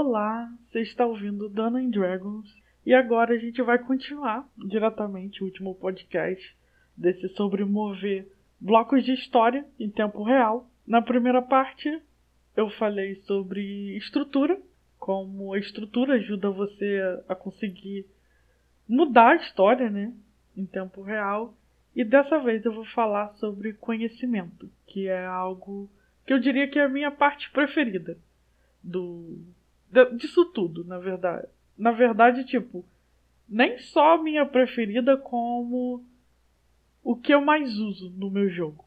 Olá, você está ouvindo Dana and Dragons e agora a gente vai continuar diretamente o último podcast desse sobre mover blocos de história em tempo real. Na primeira parte eu falei sobre estrutura, como a estrutura ajuda você a conseguir mudar a história, né, em tempo real. E dessa vez eu vou falar sobre conhecimento, que é algo que eu diria que é a minha parte preferida do disso tudo, na verdade. Na verdade, tipo, nem só a minha preferida como o que eu mais uso no meu jogo.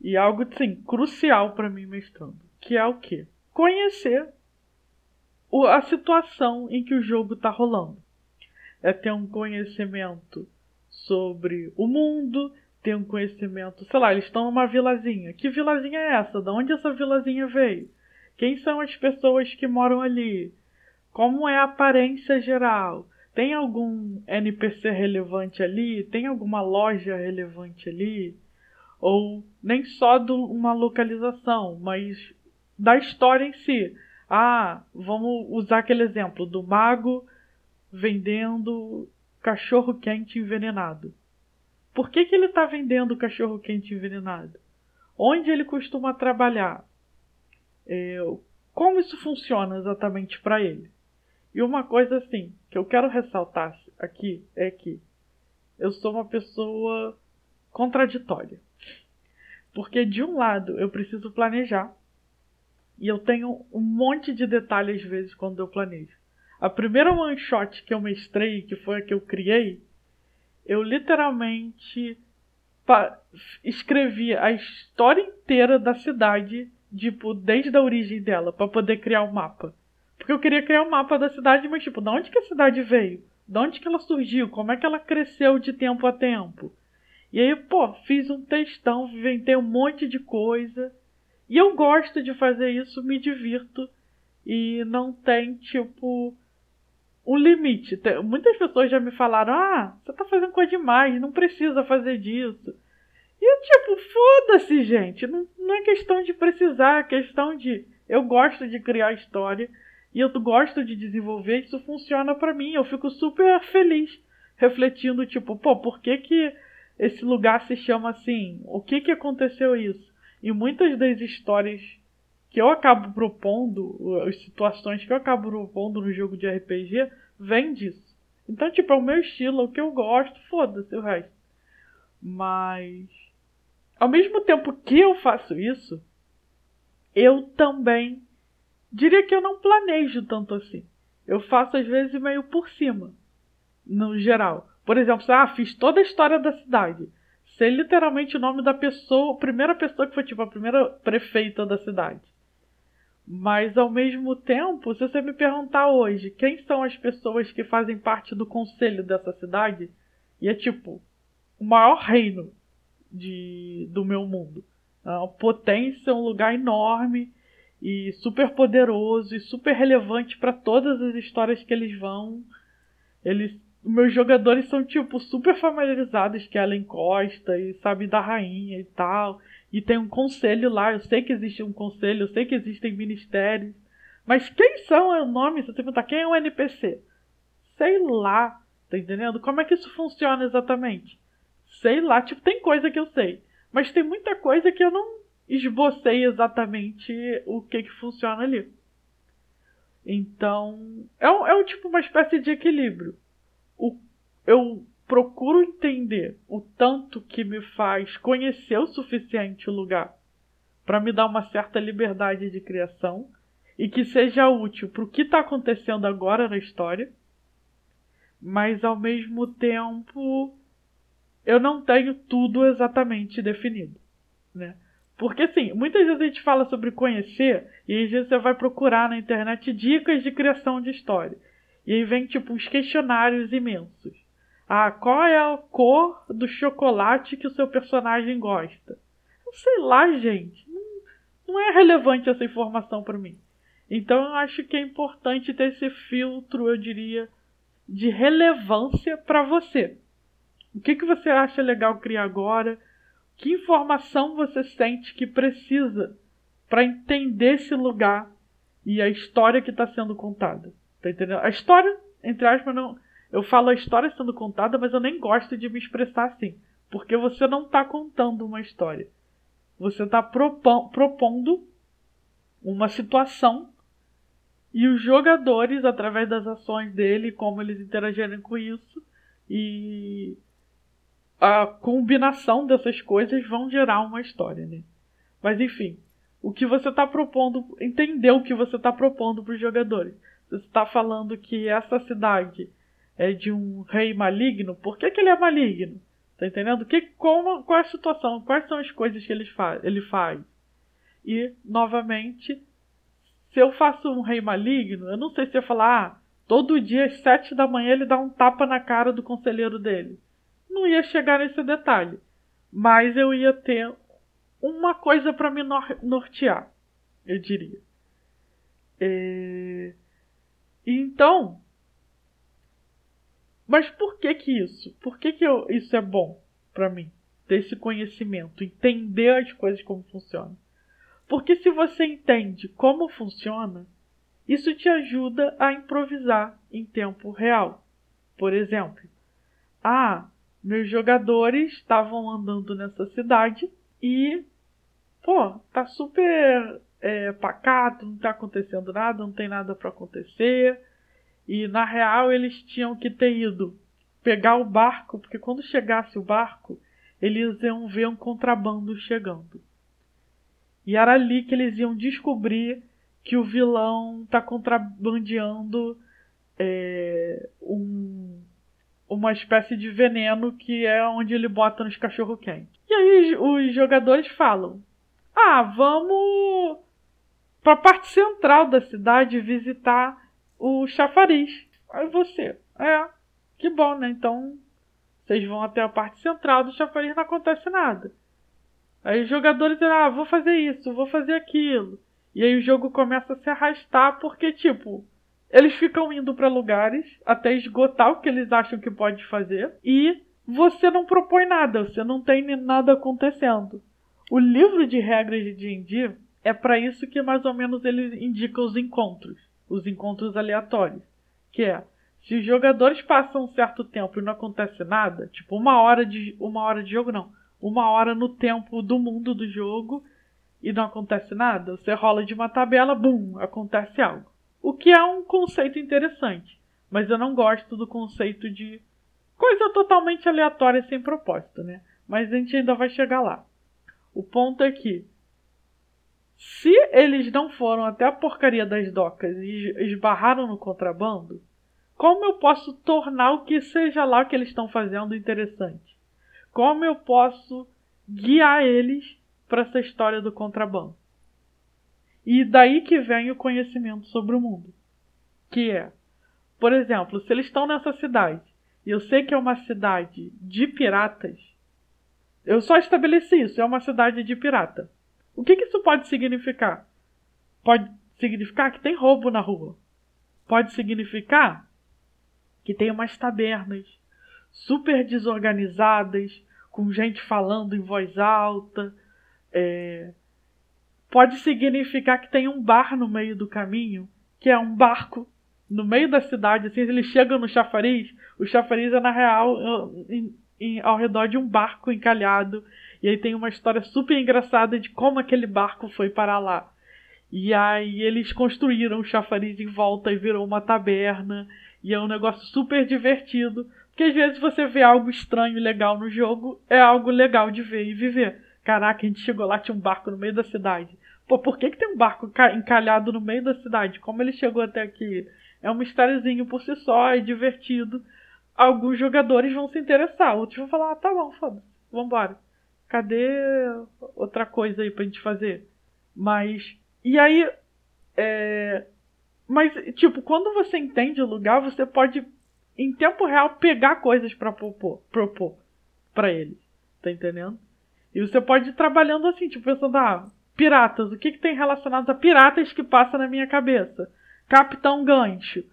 E algo assim crucial para mim mestrando, que é o quê? Conhecer a situação em que o jogo está rolando. É ter um conhecimento sobre o mundo, ter um conhecimento, sei lá, eles estão numa vilazinha. Que vilazinha é essa? De onde essa vilazinha veio? Quem são as pessoas que moram ali? Como é a aparência geral? Tem algum NPC relevante ali? Tem alguma loja relevante ali? Ou nem só de uma localização, mas da história em si. Ah, vamos usar aquele exemplo do mago vendendo cachorro quente envenenado. Por que, que ele está vendendo cachorro quente envenenado? Onde ele costuma trabalhar? É, como isso funciona exatamente para ele. E uma coisa assim que eu quero ressaltar aqui é que eu sou uma pessoa contraditória. Porque de um lado eu preciso planejar e eu tenho um monte de detalhes às vezes quando eu planejo. A primeira one shot que eu mestrei, que foi a que eu criei, eu literalmente escrevi a história inteira da cidade tipo, desde a origem dela, para poder criar o um mapa. Porque eu queria criar um mapa da cidade, mas tipo, de onde que a cidade veio? De onde que ela surgiu? Como é que ela cresceu de tempo a tempo? E aí, pô, fiz um textão, inventei um monte de coisa. E eu gosto de fazer isso, me divirto. E não tem, tipo, um limite. Muitas pessoas já me falaram: ah, você tá fazendo coisa demais, não precisa fazer disso. E tipo, foda-se, gente. Não, não é questão de precisar, é questão de. Eu gosto de criar história e eu gosto de desenvolver, isso funciona para mim. Eu fico super feliz refletindo, tipo, pô, por que, que esse lugar se chama assim? O que que aconteceu isso? E muitas das histórias que eu acabo propondo, as situações que eu acabo propondo no jogo de RPG, vem disso. Então, tipo, é o meu estilo, é o que eu gosto, foda-se o resto. Mas ao mesmo tempo que eu faço isso, eu também diria que eu não planejo tanto assim. Eu faço às vezes meio por cima, no geral. Por exemplo, ah, fiz toda a história da cidade. Sei literalmente o nome da pessoa, a primeira pessoa que foi tipo a primeira prefeita da cidade. Mas ao mesmo tempo, se você me perguntar hoje quem são as pessoas que fazem parte do conselho dessa cidade, e é tipo o maior reino de, do meu mundo. A potência é um lugar enorme e super poderoso e super relevante para todas as histórias que eles vão. Eles, meus jogadores são tipo super familiarizados que ela encosta e sabe da rainha e tal. E tem um conselho lá, eu sei que existe um conselho, eu sei que existem ministérios. Mas quem são o nome? Se você perguntar quem é o NPC? Sei lá, tá entendendo? Como é que isso funciona exatamente? Sei lá, tipo, tem coisa que eu sei. Mas tem muita coisa que eu não esbocei exatamente o que que funciona ali. Então, é um, é um tipo uma espécie de equilíbrio. O, eu procuro entender o tanto que me faz conhecer o suficiente o lugar para me dar uma certa liberdade de criação e que seja útil para o que está acontecendo agora na história, mas ao mesmo tempo eu não tenho tudo exatamente definido, né? Porque assim, muitas vezes a gente fala sobre conhecer e às vezes você vai procurar na internet dicas de criação de história. E aí vem tipo uns questionários imensos. Ah, qual é a cor do chocolate que o seu personagem gosta? Sei lá, gente. Não, não é relevante essa informação para mim. Então eu acho que é importante ter esse filtro, eu diria, de relevância para você. O que, que você acha legal criar agora? Que informação você sente que precisa para entender esse lugar e a história que está sendo contada. Tá entendendo? A história, entre aspas, não. Eu falo a história sendo contada, mas eu nem gosto de me expressar assim. Porque você não está contando uma história. Você está propondo uma situação e os jogadores, através das ações dele, como eles interagirem com isso, e a combinação dessas coisas vão gerar uma história, né? Mas enfim, o que você está propondo, entender o que você está propondo para os jogadores. Você está falando que essa cidade é de um rei maligno, por que, que ele é maligno? Tá entendendo? Que, como, qual é a situação? Quais são as coisas que ele faz? Ele faz? E, novamente, se eu faço um rei maligno, eu não sei se eu falar, ah, todo dia às sete da manhã ele dá um tapa na cara do conselheiro dele. Não ia chegar nesse detalhe. Mas eu ia ter uma coisa para me nortear, eu diria. É... Então, mas por que que isso? Por que que eu, isso é bom para mim? Ter esse conhecimento, entender as coisas como funcionam. Porque se você entende como funciona, isso te ajuda a improvisar em tempo real. Por exemplo, ah, meus jogadores estavam andando nessa cidade e, pô, tá super é, pacato, não tá acontecendo nada, não tem nada para acontecer. E na real eles tinham que ter ido pegar o barco, porque quando chegasse o barco, eles iam ver um contrabando chegando. E era ali que eles iam descobrir que o vilão tá contrabandeando é, um, uma espécie de veneno que é onde ele bota nos cachorro quentes. E aí os jogadores falam: "Ah, vamos para a parte central da cidade visitar o chafariz". Aí você: "É, que bom, né? Então vocês vão até a parte central do chafariz, não acontece nada". Aí os jogadores dizem, ah, vou fazer isso, vou fazer aquilo. E aí o jogo começa a se arrastar porque, tipo, eles ficam indo para lugares até esgotar o que eles acham que pode fazer e você não propõe nada, você não tem nada acontecendo. O livro de regras de D&D é para isso que mais ou menos ele indica os encontros, os encontros aleatórios, que é se os jogadores passam um certo tempo e não acontece nada, tipo uma hora de uma hora de jogo não, uma hora no tempo do mundo do jogo e não acontece nada, você rola de uma tabela, bum, acontece algo. O que é um conceito interessante, mas eu não gosto do conceito de coisa totalmente aleatória sem propósito, né? Mas a gente ainda vai chegar lá. O ponto é que se eles não foram até a porcaria das docas e esbarraram no contrabando, como eu posso tornar o que seja lá que eles estão fazendo interessante? Como eu posso guiar eles para essa história do contrabando? E daí que vem o conhecimento sobre o mundo. Que é, por exemplo, se eles estão nessa cidade e eu sei que é uma cidade de piratas, eu só estabeleci isso, é uma cidade de pirata. O que, que isso pode significar? Pode significar que tem roubo na rua. Pode significar que tem umas tabernas super desorganizadas, com gente falando em voz alta. É... Pode significar que tem um bar no meio do caminho, que é um barco no meio da cidade. Assim, eles chegam no chafariz, o chafariz é na real em, em, ao redor de um barco encalhado. E aí tem uma história super engraçada de como aquele barco foi para lá. E aí eles construíram o chafariz em volta e virou uma taberna. E é um negócio super divertido. Porque às vezes você vê algo estranho e legal no jogo, é algo legal de ver e viver. Caraca, a gente chegou lá, tinha um barco no meio da cidade. Pô, por que, que tem um barco encalhado no meio da cidade? Como ele chegou até aqui? É um mistériozinho por si só, é divertido. Alguns jogadores vão se interessar, outros vão falar, ah, tá bom, foda-se, vambora. Cadê outra coisa aí pra gente fazer? Mas. E aí. É, mas, tipo, quando você entende o lugar, você pode em tempo real pegar coisas para propor, para eles. Tá entendendo? E você pode ir trabalhando assim, tipo, pensando, ah, piratas, o que, que tem relacionado a piratas que passa na minha cabeça? Capitão Gancho.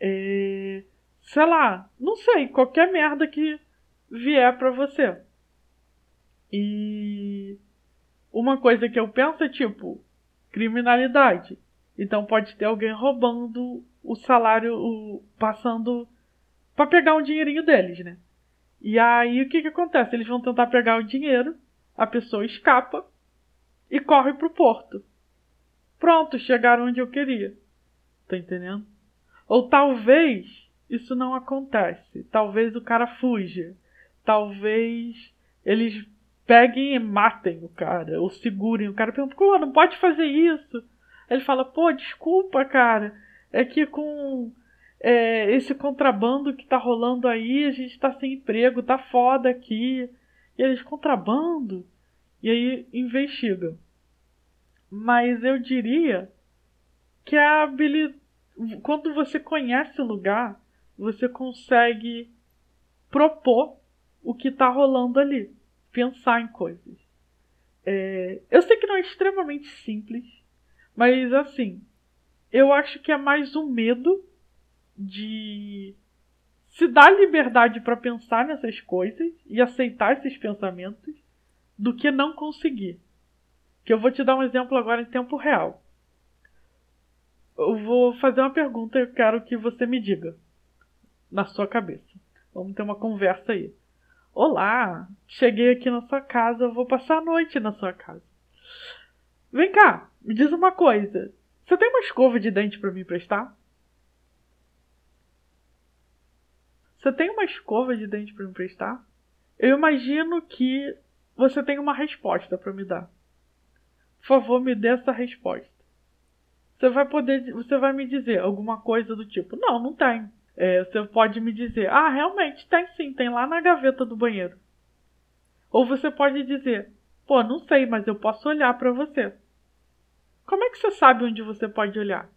É, sei lá, não sei, qualquer merda que vier para você. E uma coisa que eu penso é tipo, criminalidade. Então pode ter alguém roubando o salário, o, passando para pegar um dinheirinho deles, né? E aí o que que acontece? Eles vão tentar pegar o dinheiro, a pessoa escapa e corre pro porto. Pronto, chegaram onde eu queria. Tá entendendo? Ou talvez isso não acontece. Talvez o cara fuja. Talvez eles peguem e matem o cara, ou segurem o cara. Perguntam, pô, não pode fazer isso. Ele fala, pô, desculpa, cara. É que com é, esse contrabando que tá rolando aí, a gente tá sem emprego, tá foda aqui. E eles, contrabando? E aí investigam. Mas eu diria que a habilidade. Quando você conhece o lugar, você consegue propor o que tá rolando ali. Pensar em coisas. É, eu sei que não é extremamente simples, mas assim, eu acho que é mais um medo de se dar liberdade para pensar nessas coisas e aceitar esses pensamentos do que não conseguir. Que eu vou te dar um exemplo agora em tempo real. Eu vou fazer uma pergunta e eu quero que você me diga na sua cabeça. Vamos ter uma conversa aí. Olá, cheguei aqui na sua casa, vou passar a noite na sua casa. Vem cá, me diz uma coisa. Você tem uma escova de dente para me emprestar? Você tem uma escova de dente para me emprestar? Eu imagino que você tem uma resposta para me dar. Por favor, me dê essa resposta. Você vai poder, você vai me dizer alguma coisa do tipo: Não, não tem. É, você pode me dizer: Ah, realmente tem sim, tem lá na gaveta do banheiro. Ou você pode dizer: Pô, não sei, mas eu posso olhar para você. Como é que você sabe onde você pode olhar?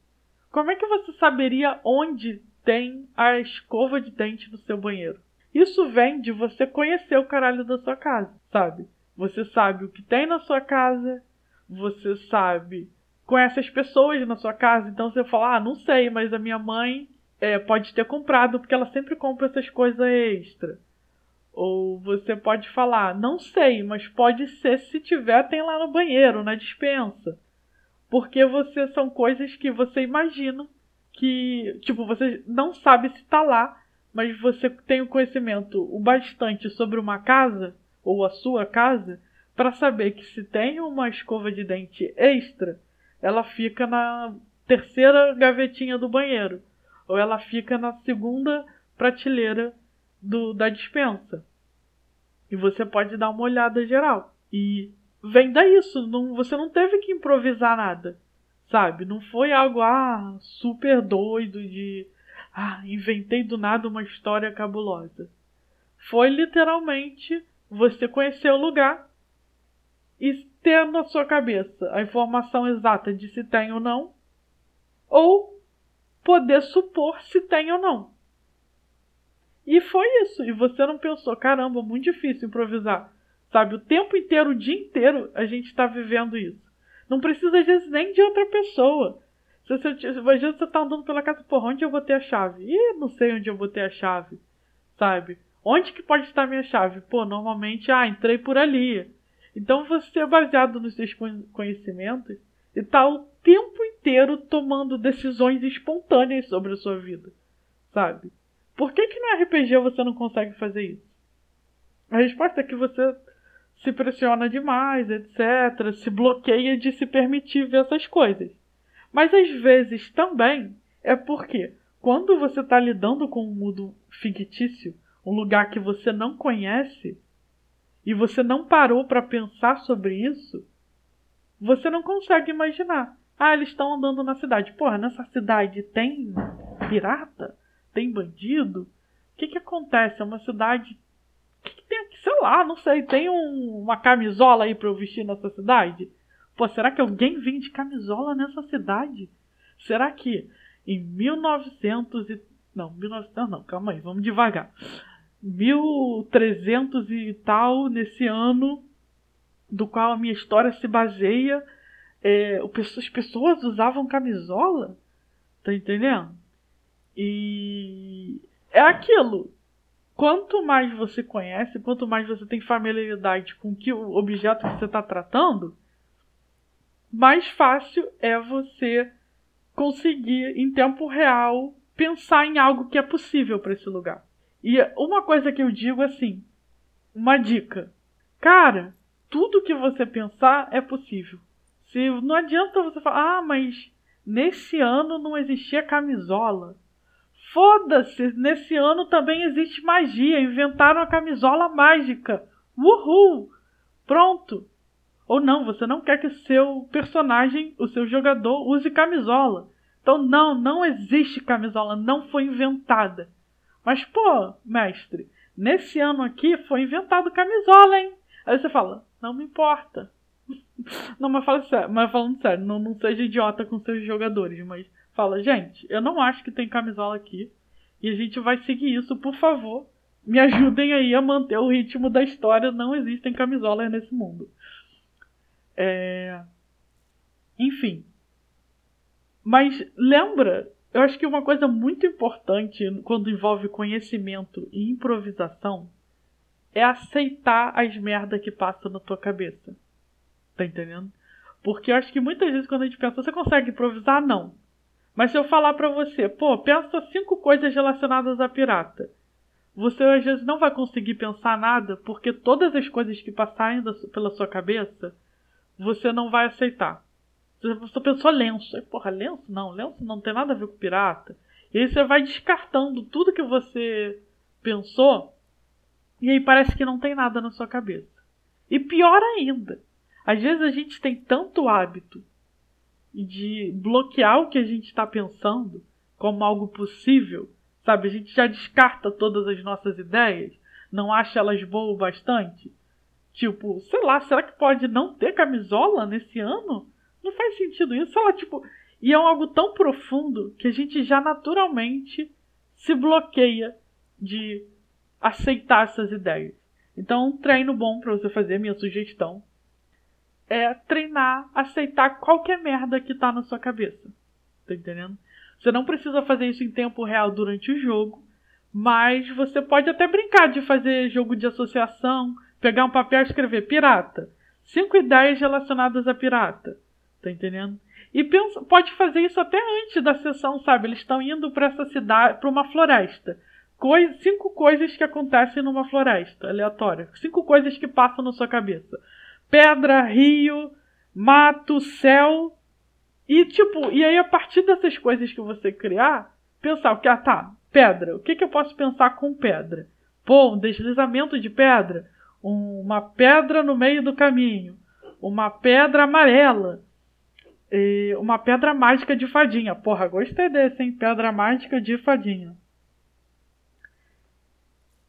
Como é que você saberia onde tem a escova de dente no seu banheiro. Isso vem de você conhecer o caralho da sua casa, sabe? Você sabe o que tem na sua casa, você sabe, conhece as pessoas na sua casa, então você fala, ah, não sei, mas a minha mãe é, pode ter comprado, porque ela sempre compra essas coisas extra. Ou você pode falar, não sei, mas pode ser se tiver, tem lá no banheiro, na dispensa. Porque você são coisas que você imagina que, tipo, você não sabe se está lá, mas você tem o conhecimento o bastante sobre uma casa, ou a sua casa, para saber que se tem uma escova de dente extra, ela fica na terceira gavetinha do banheiro, ou ela fica na segunda prateleira do, da dispensa. E você pode dar uma olhada geral. E vem daí isso, não, você não teve que improvisar nada. Sabe? Não foi algo ah, super doido de ah, inventei do nada uma história cabulosa. Foi literalmente você conhecer o lugar e ter na sua cabeça a informação exata de se tem ou não, ou poder supor se tem ou não. E foi isso. E você não pensou, caramba, muito difícil improvisar. Sabe, o tempo inteiro, o dia inteiro, a gente está vivendo isso. Não precisa, às vezes, nem de outra pessoa. Se você, vezes você tá andando pela casa, porra, onde eu vou ter a chave? Ih, não sei onde eu vou ter a chave. Sabe? Onde que pode estar a minha chave? Pô, normalmente, ah, entrei por ali. Então você é baseado nos seus conhecimentos e tá o tempo inteiro tomando decisões espontâneas sobre a sua vida. Sabe? Por que que no RPG você não consegue fazer isso? A resposta é que você se pressiona demais, etc., se bloqueia de se permitir ver essas coisas. Mas às vezes também é porque quando você está lidando com um mundo fictício, um lugar que você não conhece, e você não parou para pensar sobre isso, você não consegue imaginar. Ah, eles estão andando na cidade. Porra, nessa cidade tem pirata? Tem bandido? O que, que acontece? É uma cidade que, que tem aqui? Sei lá, não sei. Tem um, uma camisola aí pra eu vestir nessa cidade? Pô, será que alguém vende camisola nessa cidade? Será que em 1900 e... Não, 1900 não, calma aí, vamos devagar. 1300 e tal, nesse ano do qual a minha história se baseia, é, as pessoas usavam camisola, tá entendendo? E é aquilo quanto mais você conhece, quanto mais você tem familiaridade com que o objeto que você está tratando, mais fácil é você conseguir, em tempo real, pensar em algo que é possível para esse lugar. E uma coisa que eu digo assim, uma dica. Cara, tudo que você pensar é possível. Se não adianta você falar, ah, mas nesse ano não existia camisola. Foda-se, nesse ano também existe magia. Inventaram a camisola mágica. Uhul! Pronto! Ou não, você não quer que seu personagem, o seu jogador, use camisola. Então, não, não existe camisola, não foi inventada. Mas, pô, mestre, nesse ano aqui foi inventado camisola, hein? Aí você fala, não me importa. não, mas fala sério, mas falando sério, não, não seja idiota com seus jogadores, mas fala, gente, eu não acho que tem camisola aqui. E a gente vai seguir isso, por favor. Me ajudem aí a manter o ritmo da história. Não existem camisolas nesse mundo. É... Enfim. Mas lembra, eu acho que uma coisa muito importante quando envolve conhecimento e improvisação é aceitar as merdas que passam na tua cabeça. Tá entendendo? Porque eu acho que muitas vezes quando a gente pensa, você consegue improvisar? Não. Mas se eu falar para você, pô, pensa cinco coisas relacionadas a pirata. Você às vezes não vai conseguir pensar nada porque todas as coisas que passarem pela sua cabeça você não vai aceitar. Você pensou lenço. Porra, lenço? Não, lenço não tem nada a ver com pirata. E aí você vai descartando tudo que você pensou e aí parece que não tem nada na sua cabeça. E pior ainda, às vezes a gente tem tanto hábito de bloquear o que a gente está pensando como algo possível, sabe? A gente já descarta todas as nossas ideias, não acha elas boas o bastante. Tipo, sei lá, será que pode não ter camisola nesse ano? Não faz sentido isso. Sei lá, tipo. E é algo tão profundo que a gente já naturalmente se bloqueia de aceitar essas ideias. Então, um treino bom para você fazer, minha sugestão, é treinar, aceitar qualquer merda que tá na sua cabeça. Tá entendendo? Você não precisa fazer isso em tempo real durante o jogo, mas você pode até brincar de fazer jogo de associação, pegar um papel e escrever pirata. Cinco ideias relacionadas a pirata. Tá entendendo? E pensa, pode fazer isso até antes da sessão, sabe? Eles estão indo para essa cidade, para uma floresta. Cinco coisas que acontecem numa floresta aleatória. Cinco coisas que passam na sua cabeça: pedra, rio, mato, céu. E tipo, e aí a partir dessas coisas que você criar, pensar o que ah tá, pedra. O que que eu posso pensar com pedra? Pô, um deslizamento de pedra uma pedra no meio do caminho, uma pedra amarela, e uma pedra mágica de fadinha. Porra, gostei desse, hein? Pedra mágica de fadinha.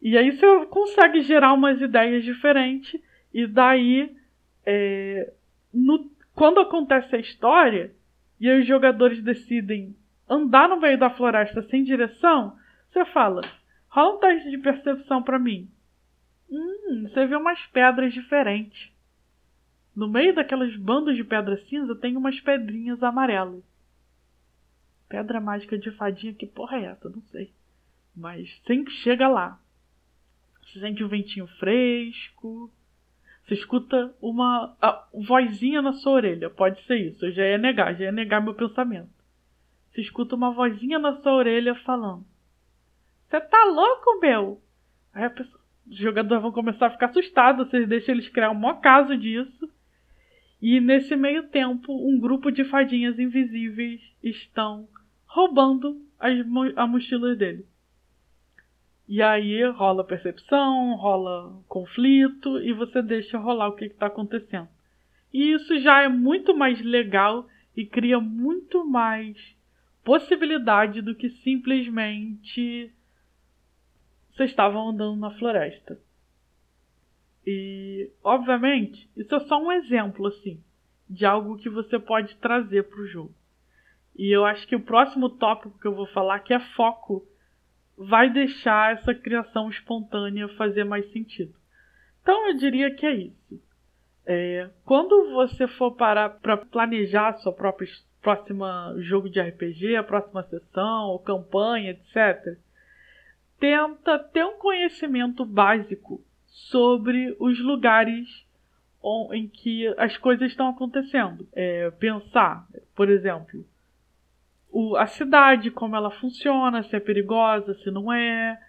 E aí você consegue gerar umas ideias diferentes, e daí, é, no, quando acontece a história, e os jogadores decidem andar no meio da floresta sem direção, você fala: rola um teste de percepção para mim. Hum, você vê umas pedras diferentes. No meio daquelas bandas de pedra cinza tem umas pedrinhas amarelas. Pedra mágica de fadinha, que porra é essa? Não sei. Mas sempre chega lá. Você sente um ventinho fresco. Você escuta uma a, vozinha na sua orelha. Pode ser isso. Eu já ia negar, já ia negar meu pensamento. Você escuta uma vozinha na sua orelha falando: Você tá louco, meu? Aí a pessoa os jogadores vão começar a ficar assustados, vocês deixam eles criar um maior caso disso. E nesse meio tempo, um grupo de fadinhas invisíveis estão roubando as, a mochila dele. E aí rola percepção, rola conflito e você deixa rolar o que está acontecendo. E isso já é muito mais legal e cria muito mais possibilidade do que simplesmente vocês estavam andando na floresta. E, obviamente, isso é só um exemplo, assim, de algo que você pode trazer para o jogo. E eu acho que o próximo tópico que eu vou falar, que é foco, vai deixar essa criação espontânea fazer mais sentido. Então eu diria que é isso. É, quando você for parar para planejar a sua própria próxima jogo de RPG, a próxima sessão, ou campanha, etc., tenta ter um conhecimento básico sobre os lugares em que as coisas estão acontecendo. É, pensar, por exemplo, o, a cidade, como ela funciona, se é perigosa, se não é,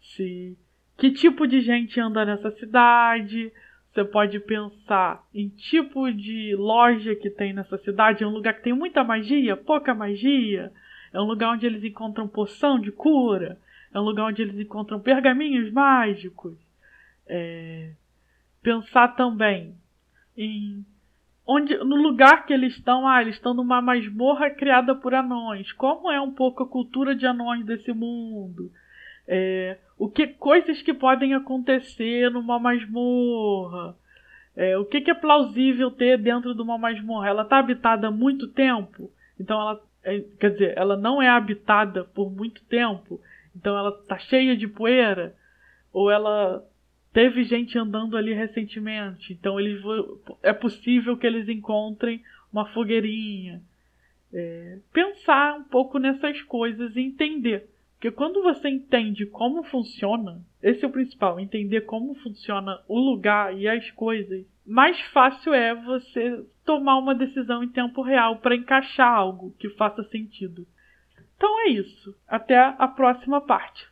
se que tipo de gente anda nessa cidade. Você pode pensar em tipo de loja que tem nessa cidade. É um lugar que tem muita magia, pouca magia. É um lugar onde eles encontram poção de cura. É um lugar onde eles encontram pergaminhos mágicos. É... Pensar também em onde no lugar que eles estão, ah, eles estão numa masmorra criada por anões. Como é um pouco a cultura de anões desse mundo? É, o que coisas que podem acontecer numa masmorra? É, o que, que, é plausível ter dentro de uma masmorra? Ela está habitada há muito tempo, então ela é, quer dizer, ela não é habitada por muito tempo, então ela está cheia de poeira, ou ela teve gente andando ali recentemente, então eles é possível que eles encontrem uma fogueirinha. É, pensar um pouco nessas coisas e entender. Porque quando você entende como funciona, esse é o principal, entender como funciona o lugar e as coisas, mais fácil é você tomar uma decisão em tempo real para encaixar algo que faça sentido. Então é isso. Até a próxima parte.